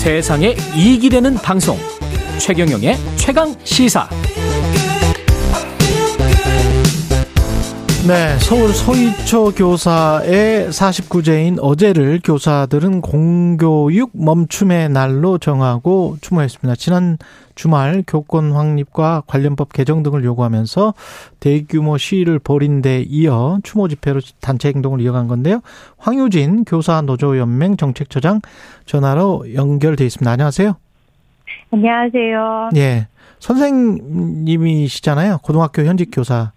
세상에 이익이 되는 방송. 최경영의 최강 시사 네, 서울 서희초 교사의 49제인 어제를 교사들은 공교육 멈춤의 날로 정하고 추모했습니다. 지난 주말 교권 확립과 관련법 개정 등을 요구하면서 대규모 시위를 벌인 데 이어 추모 집회로 단체 행동을 이어간 건데요. 황유진 교사 노조연맹 정책처장 전화로 연결돼 있습니다. 안녕하세요. 안녕하세요. 예. 선생님이시잖아요. 고등학교 현직 교사.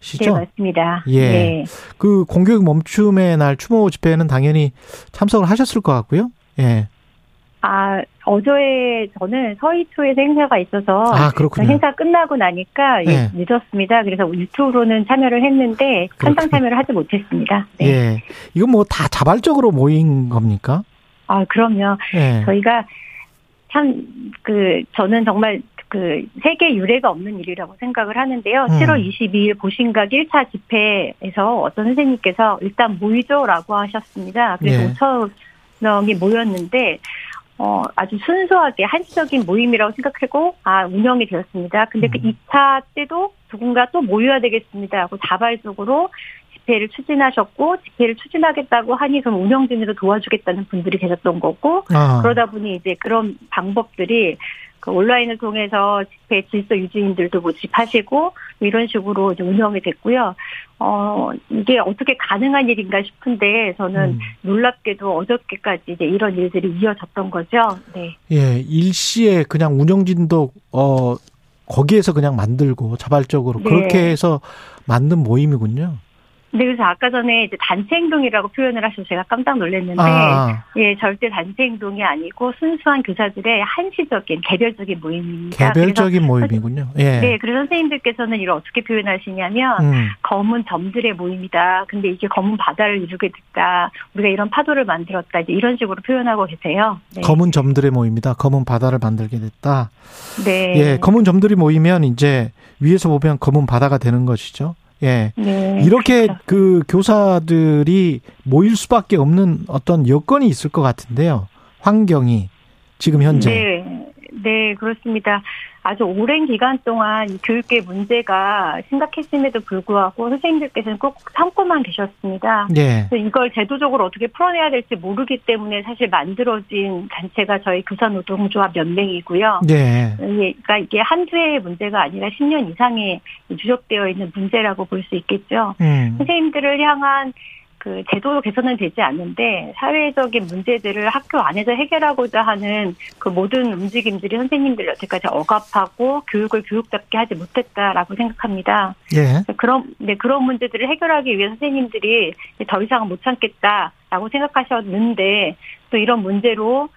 시죠? 네, 맞습니다. 예. 네. 그 공교육 멈춤의 날 추모 집회는 당연히 참석을 하셨을 것 같고요. 예. 아, 어제 저는 서희초에서 행사가 있어서 아. 행사 끝나고 나니까 네. 늦었습니다. 그래서 유튜브로는 참여를 했는데 현장 참여를 하지 못했습니다. 네. 예. 이건 뭐 다 자발적으로 모인 겁니까? 아, 그럼요. 예. 저희가 참 그 저는 정말 그 세계 유례가 없는 일이라고 생각을 하는데요. 음. 7월 22일 보신각 1차 집회에서 어떤 선생님께서 일단 모이죠라고 하셨습니다. 그래서 예. 5천 명이 모였는데 어 아주 순수하게 한시적인 모임이라고 생각하고 아 운영이 되었습니다. 근데 그 음. 2차 때도 누군가 또 모여야 되겠습니다 하고 자발적으로 집회를 추진하셨고 집회를 추진하겠다고 하니 그럼 운영진으로 도와주겠다는 분들이 계셨던 거고 아. 그러다 보니 이제 그런 방법들이 그 온라인을 통해서 집회 질서 유지인들도 모집하시고 뭐 이런 식으로 운영이 됐고요. 어 이게 어떻게 가능한 일인가 싶은데 저는 음. 놀랍게도 어저께까지 이제 이런 일들이 이어졌던 거죠. 네. 예. 일시에 그냥 운영진도 어 거기에서 그냥 만들고 자발적으로 네. 그렇게 해서 만든 모임이군요. 근데 그래서 아까 전에 이제 단체 행동이라고 표현을 하셔서 제가 깜짝 놀랐는데 아, 예 절대 단체 행동이 아니고 순수한 교사들의 한시적인 개별적인 모임입니다. 개별적인 모임이군요. 예. 네, 그래서 선생님들께서는 이걸 어떻게 표현하시냐면 음. 검은 점들의 모임이다. 근데 이게 검은 바다를 이루게 됐다. 우리가 이런 파도를 만들었다. 이제 이런 식으로 표현하고 계세요. 네. 검은 점들의 모임이다. 검은 바다를 만들게 됐다. 네. 예, 검은 점들이 모이면 이제 위에서 보면 검은 바다가 되는 것이죠. 예. 네. 이렇게 그렇죠. 그 교사들이 모일 수밖에 없는 어떤 여건이 있을 것 같은데요. 환경이 지금 현재. 네. 네, 그렇습니다. 아주 오랜 기간 동안 이 교육계 문제가 심각했음에도 불구하고 선생님들께서는 꼭 참고만 계셨습니다. 예. 그래서 이걸 제도적으로 어떻게 풀어내야 될지 모르기 때문에 사실 만들어진 단체가 저희 교사노동조합 연맹이고요. 예. 그러니까 이게 한두 해의 문제가 아니라 10년 이상이 누적되어 있는 문제라고 볼 수 있겠죠. 음. 선생님들을 향한 그 제도 개선은 되지 않는데 사회적인 문제들을 학교 안에서 해결하고자 하는 그 모든 움직임들이 선생님들 여태까지 억압하고 교육을 교육답게 하지 못했다라고 생각합니다. 예. 그런 네 그런 문제들을 해결하기 위해 선생님들이 더 이상 못 참겠다라고 생각하셨는데 또 이런 문제로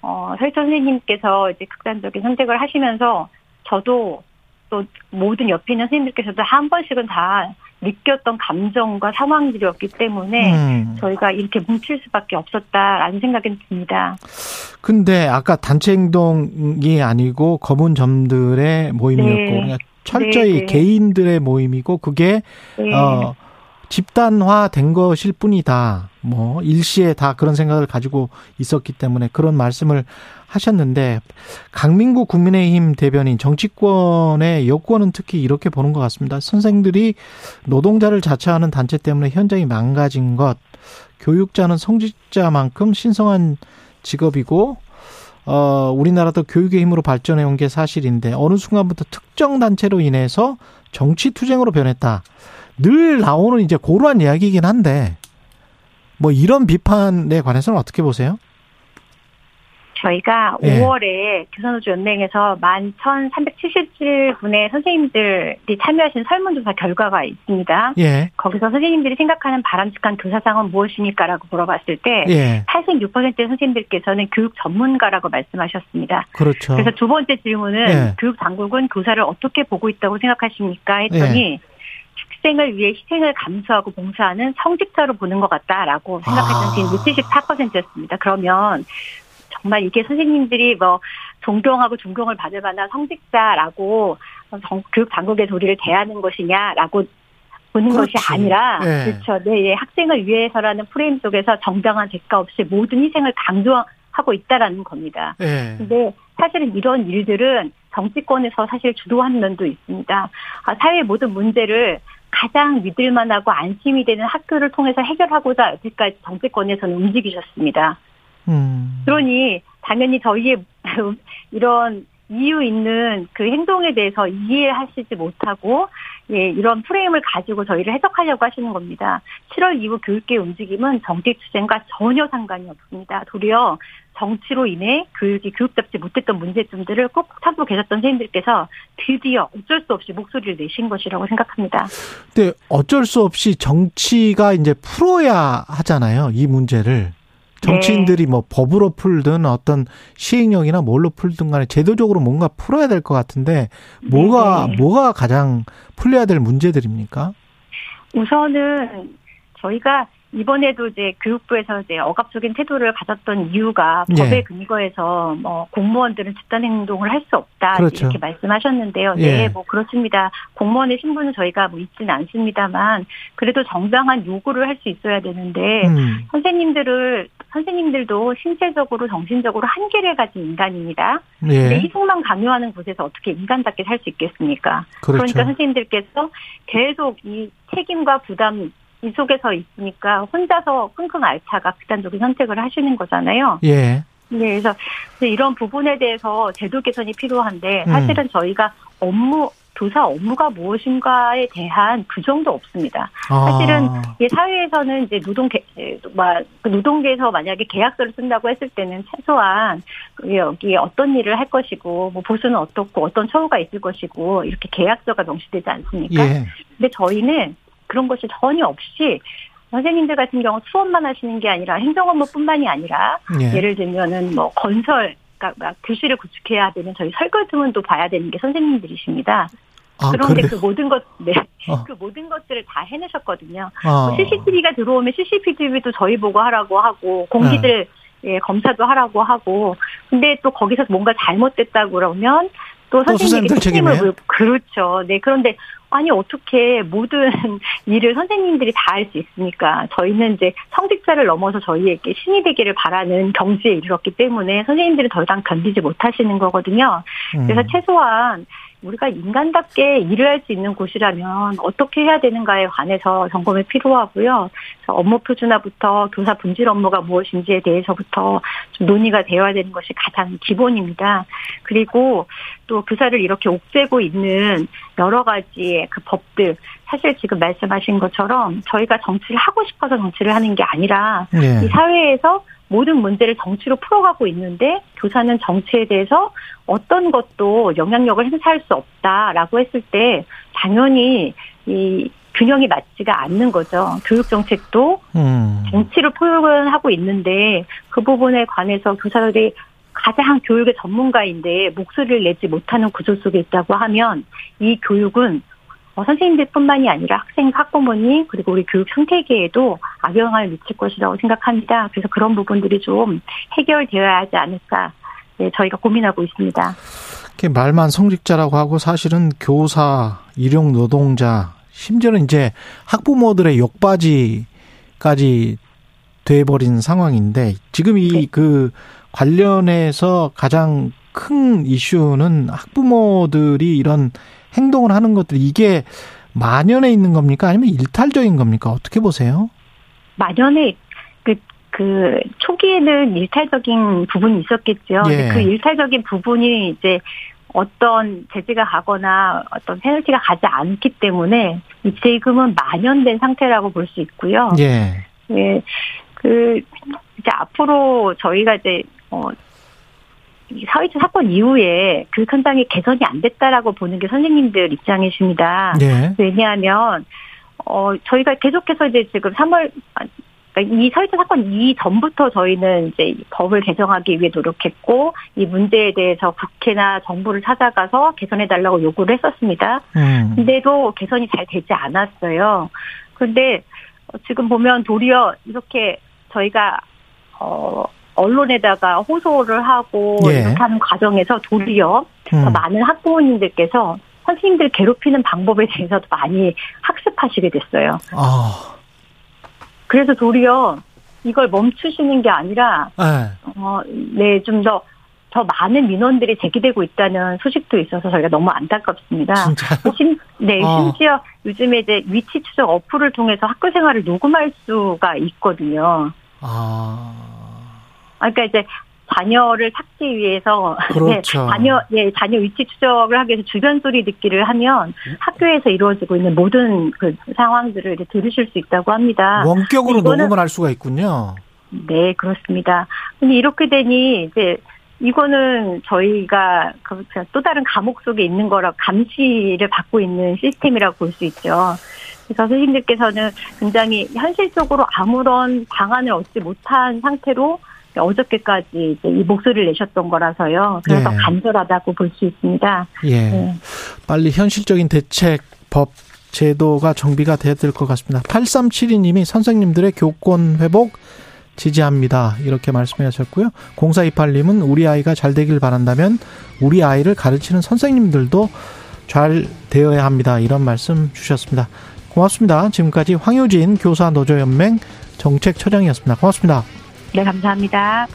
어 설천 선생님께서 이제 극단적인 선택을 하시면서 저도 또 모든 옆에 있는 선생님들께서도 한 번씩은 다 느꼈던 감정과 상황들이었기 때문에 음. 저희가 이렇게 뭉칠 수밖에 없었다라는 생각이 듭니다. 근데 아까 단체 행동이 아니고 검은 점들의 모임이었고 네. 그냥 철저히 네, 네. 개인들의 모임이고 그게 네. 어 집단화된 것일 뿐이다. 뭐 일시에 다 그런 생각을 가지고 있었기 때문에 그런 말씀을 하셨는데 강민구 국민의힘 대변인 정치권의 여권은 특히 이렇게 보는 것 같습니다. 선생들이 노동자를 자처하는 단체 때문에 현장이 망가진 것, 교육자는 성직자만큼 신성한 직업이고 어, 우리나라도 교육의 힘으로 발전해 온 게 사실인데 어느 순간부터 특정 단체로 인해서 정치 투쟁으로 변했다. 늘 나오는 이제 고루한 이야기이긴 한데 뭐 이런 비판에 관해서는 어떻게 보세요? 저희가 예. 5월에 교사노조 연맹에서 11,377분의 선생님들이 참여하신 설문조사 결과가 있습니다. 예. 거기서 선생님들이 생각하는 바람직한 교사상은 무엇입니까라고 물어봤을 때 예. 86%의 선생님들께서는 교육 전문가라고 말씀하셨습니다. 그렇죠. 그래서 두 번째 질문은 예. 교육 당국은 교사를 어떻게 보고 있다고 생각하십니까? 했더니 예. 학생을 위해 희생을 감수하고 봉사하는 성직자로 보는 것 같다라고 생각했던 아. 지금 74%였습니다. 그러면 정말 이게 선생님들이 뭐 존경하고 존경을 받을 만한 성직자라고 정- 교육 당국의 도리를 대하는 것이냐라고 보는 그렇지. 것이 아니라 예. 그렇죠. 네, 예. 학생을 위해서라는 프레임 속에서 정당한 대가 없이 모든 희생을 강조하고 하고 있다라는 겁니다. 예. 근데 사실은 이런 일들은 정치권에서 사실 주도한 면도 있습니다. 아, 사회의 모든 문제를 가장 믿을 만하고 안심이 되는 학교를 통해서 해결하고자 여태까지 정치권에서는 움직이셨습니다. 음. 그러니 당연히 저희의 이런 이유 있는 그 행동에 대해서 이해하시지 못하고 예, 이런 프레임을 가지고 저희를 해석하려고 하시는 겁니다. 7월 이후 교육계 움직임은 정책 투쟁과 전혀 상관이 없습니다. 도리어 정치로 인해 교육이 교육답지 못했던 문제점들을 꼭 참고 계셨던 선생님들께서 드디어 어쩔 수 없이 목소리를 내신 것이라고 생각합니다. 근데 어쩔 수 없이 정치가 이제 풀어야 하잖아요. 이 문제를. 정치인들이 뭐 법으로 풀든 어떤 시행령이나 뭘로 풀든 간에 제도적으로 뭔가 풀어야 될 것 같은데 뭐가 네. 뭐가 가장 풀려야 될 문제들입니까? 우선은 저희가 이번에도 이제 교육부에서 이제 억압적인 태도를 가졌던 이유가 예. 법에 근거해서 뭐 공무원들은 집단 행동을 할 수 없다 그렇죠. 이렇게 말씀하셨는데요. 예. 네, 뭐 그렇습니다. 공무원의 신분은 저희가 뭐 있지는 않습니다만 그래도 정당한 요구를 할 수 있어야 되는데 음. 선생님들을 선생님들도 신체적으로 정신적으로 한계를 가진 인간입니다. 예. 희생만 강요하는 곳에서 어떻게 인간답게 살 수 있겠습니까? 그렇죠. 그러니까 선생님들께서 계속 이 책임과 부담 이 속에서 있으니까 혼자서 끙끙 앓다가 극단적인 선택을 하시는 거잖아요. 예. 네, 그래서 이런 부분에 대해서 제도 개선이 필요한데 음. 사실은 저희가 업무 교사 업무가 무엇인가에 대한 규정도 없습니다. 사실은 아. 이 사회에서는 이제 노동 계, 막 노동계에서 만약에 계약서를 쓴다고 했을 때는 최소한 여기 어떤 일을 할 것이고 뭐 보수는 어떻고 어떤 처우가 있을 것이고 이렇게 계약서가 명시되지 않습니까? 예. 근데 저희는 그런 것이 전혀 없이 선생님들 같은 경우 수업만 하시는 게 아니라 행정 업무뿐만이 아니라 예. 예를 들면은 뭐 건설 그러니까 막 교실을 구축해야 되는 저희 설계 등은 또 봐야 되는 게 선생님들이십니다. 아, 그런데 그래요? 그 모든 것, 네, 어. 그 모든 것들을 다 해내셨거든요. 아. CCTV가 들어오면 CCTV도 저희 보고 하라고 하고 공기들 네. 예, 검사도 하라고 하고 근데 또 거기서 뭔가 잘못됐다고 그러면 또 또 선생님에게 책임을 책임이에요? 물 그렇죠. 네 그런데 아니 어떻게 모든 일을 선생님들이 다 할 수 있습니까? 저희는 이제 성직자를 넘어서 저희에게 신이 되기를 바라는 경지에 이르렀기 때문에 선생님들이 더 이상 견디지 못하시는 거거든요. 그래서 음. 최소한 우리가 인간답게 일을 할 수 있는 곳이라면 어떻게 해야 되는가에 관해서 점검이 필요하고요. 업무 표준화부터 교사 분질 업무가 무엇인지에 대해서부터 좀 논의가 되어야 되는 것이 가장 기본입니다. 그리고 또 교사를 이렇게 옥죄고 있는 여러 가지의 그 법들 사실 지금 말씀하신 것처럼 저희가 정치를 하고 싶어서 정치를 하는 게 아니라 예. 이 사회에서 모든 문제를 정치로 풀어가고 있는데 교사는 정치에 대해서 어떤 것도 영향력을 행사할 수 없다라고 했을 때 당연히 이 균형이 맞지가 않는 거죠. 교육 정책도 음. 정치를 표현하고 있는데 그 부분에 관해서 교사들이 가장 교육의 전문가인데 목소리를 내지 못하는 구조 속에 있다고 하면 이 교육은 어, 선생님들뿐만이 아니라 학생, 학부모님 그리고 우리 교육 생태계에도 악영향을 미칠 것이라고 생각합니다. 그래서 그런 부분들이 좀 해결되어야 하지 않을까 네, 저희가 고민하고 있습니다. 말만 성직자라고 하고 사실은 교사, 일용 노동자, 심지어는 이제 학부모들의 욕바지까지 돼버린 상황인데 지금 네. 이그 관련해서 가장 큰 이슈는 학부모들이 이런 행동을 하는 것들 이게 만연해 있는 겁니까 아니면 일탈적인 겁니까 어떻게 보세요? 만연에 그, 그, 초기에는 일탈적인 부분이 있었겠죠. 예. 그 일탈적인 부분이 이제 어떤 제지가 가거나 어떤 페널티가 가지 않기 때문에 이 지금은 만연된 상태라고 볼 수 있고요. 예. 예. 그, 이제 앞으로 저희가 이제, 어, 이 사회적 사건 이후에 교육 현장이 개선이 안 됐다라고 보는 게 선생님들 입장이십니다. 예. 왜냐하면 어 저희가 계속해서 이제 지금 3월 아, 그러니까 이 사회적 사건 이전부터 저희는 이제 이 법을 개정하기 위해 노력했고 이 문제에 대해서 국회나 정부를 찾아가서 개선해 달라고 요구를 했었습니다. 음. 근데도 개선이 잘 되지 않았어요. 근데 어, 지금 보면 도리어 이렇게 저희가 어 언론에다가 호소를 하고 예. 이렇게 하는 과정에서 도리어 더 음. 많은 학부모님들께서 선생님들 괴롭히는 방법에 대해서도 많이 학습하시게 됐어요. 아. 그래서 도리어 이걸 멈추시는 게 아니라 네. 어, 네, 좀 더, 더 많은 민원들이 제기되고 있다는 소식도 있어서 저희가 너무 안타깝습니다. 진짜요? 심, 네, 어. 심지어 요즘에 이제 위치 추적 어플을 통해서 학교 생활을 녹음할 수가 있거든요. 아. 아, 그러니까 이제 자녀를 찾기 위해서 그렇죠. 네, 자녀 예 자녀 위치 추적을 하기 위해서 주변 소리 듣기를 하면 학교에서 이루어지고 있는 모든 그 상황들을 이제 들으실 수 있다고 합니다. 원격으로 이거는- 녹음을 할 수가 있군요. 네, 그렇습니다. 근데 이렇게 되니 이제 이거는 저희가 그- 그또 다른 감옥 속에 있는 거라 감시를 받고 있는 시스템이라고 볼 수 있죠. 그래서 선생님들께서는 굉장히 현실적으로 아무런 방안을 얻지 못한 상태로 어저께까지 이제 이 목소리를 내셨던 거라서요. 그래서 네. 간절하다고 볼 수 있습니다. 예. 네. 빨리 현실적인 대책, 법, 제도가 정비가 돼야 될 것 같습니다. 8372님이 선생님들의 교권 회복 지지합니다. 이렇게 말씀해 하셨고요. 0428님은 우리 아이가 잘 되길 바란다면 우리 아이를 가르치는 선생님들도 잘 되어야 합니다. 이런 말씀 주셨습니다. 고맙습니다. 지금까지 황효진 교사 노조연맹 정책처장이었습니다. 고맙습니다. 네, 감사합니다.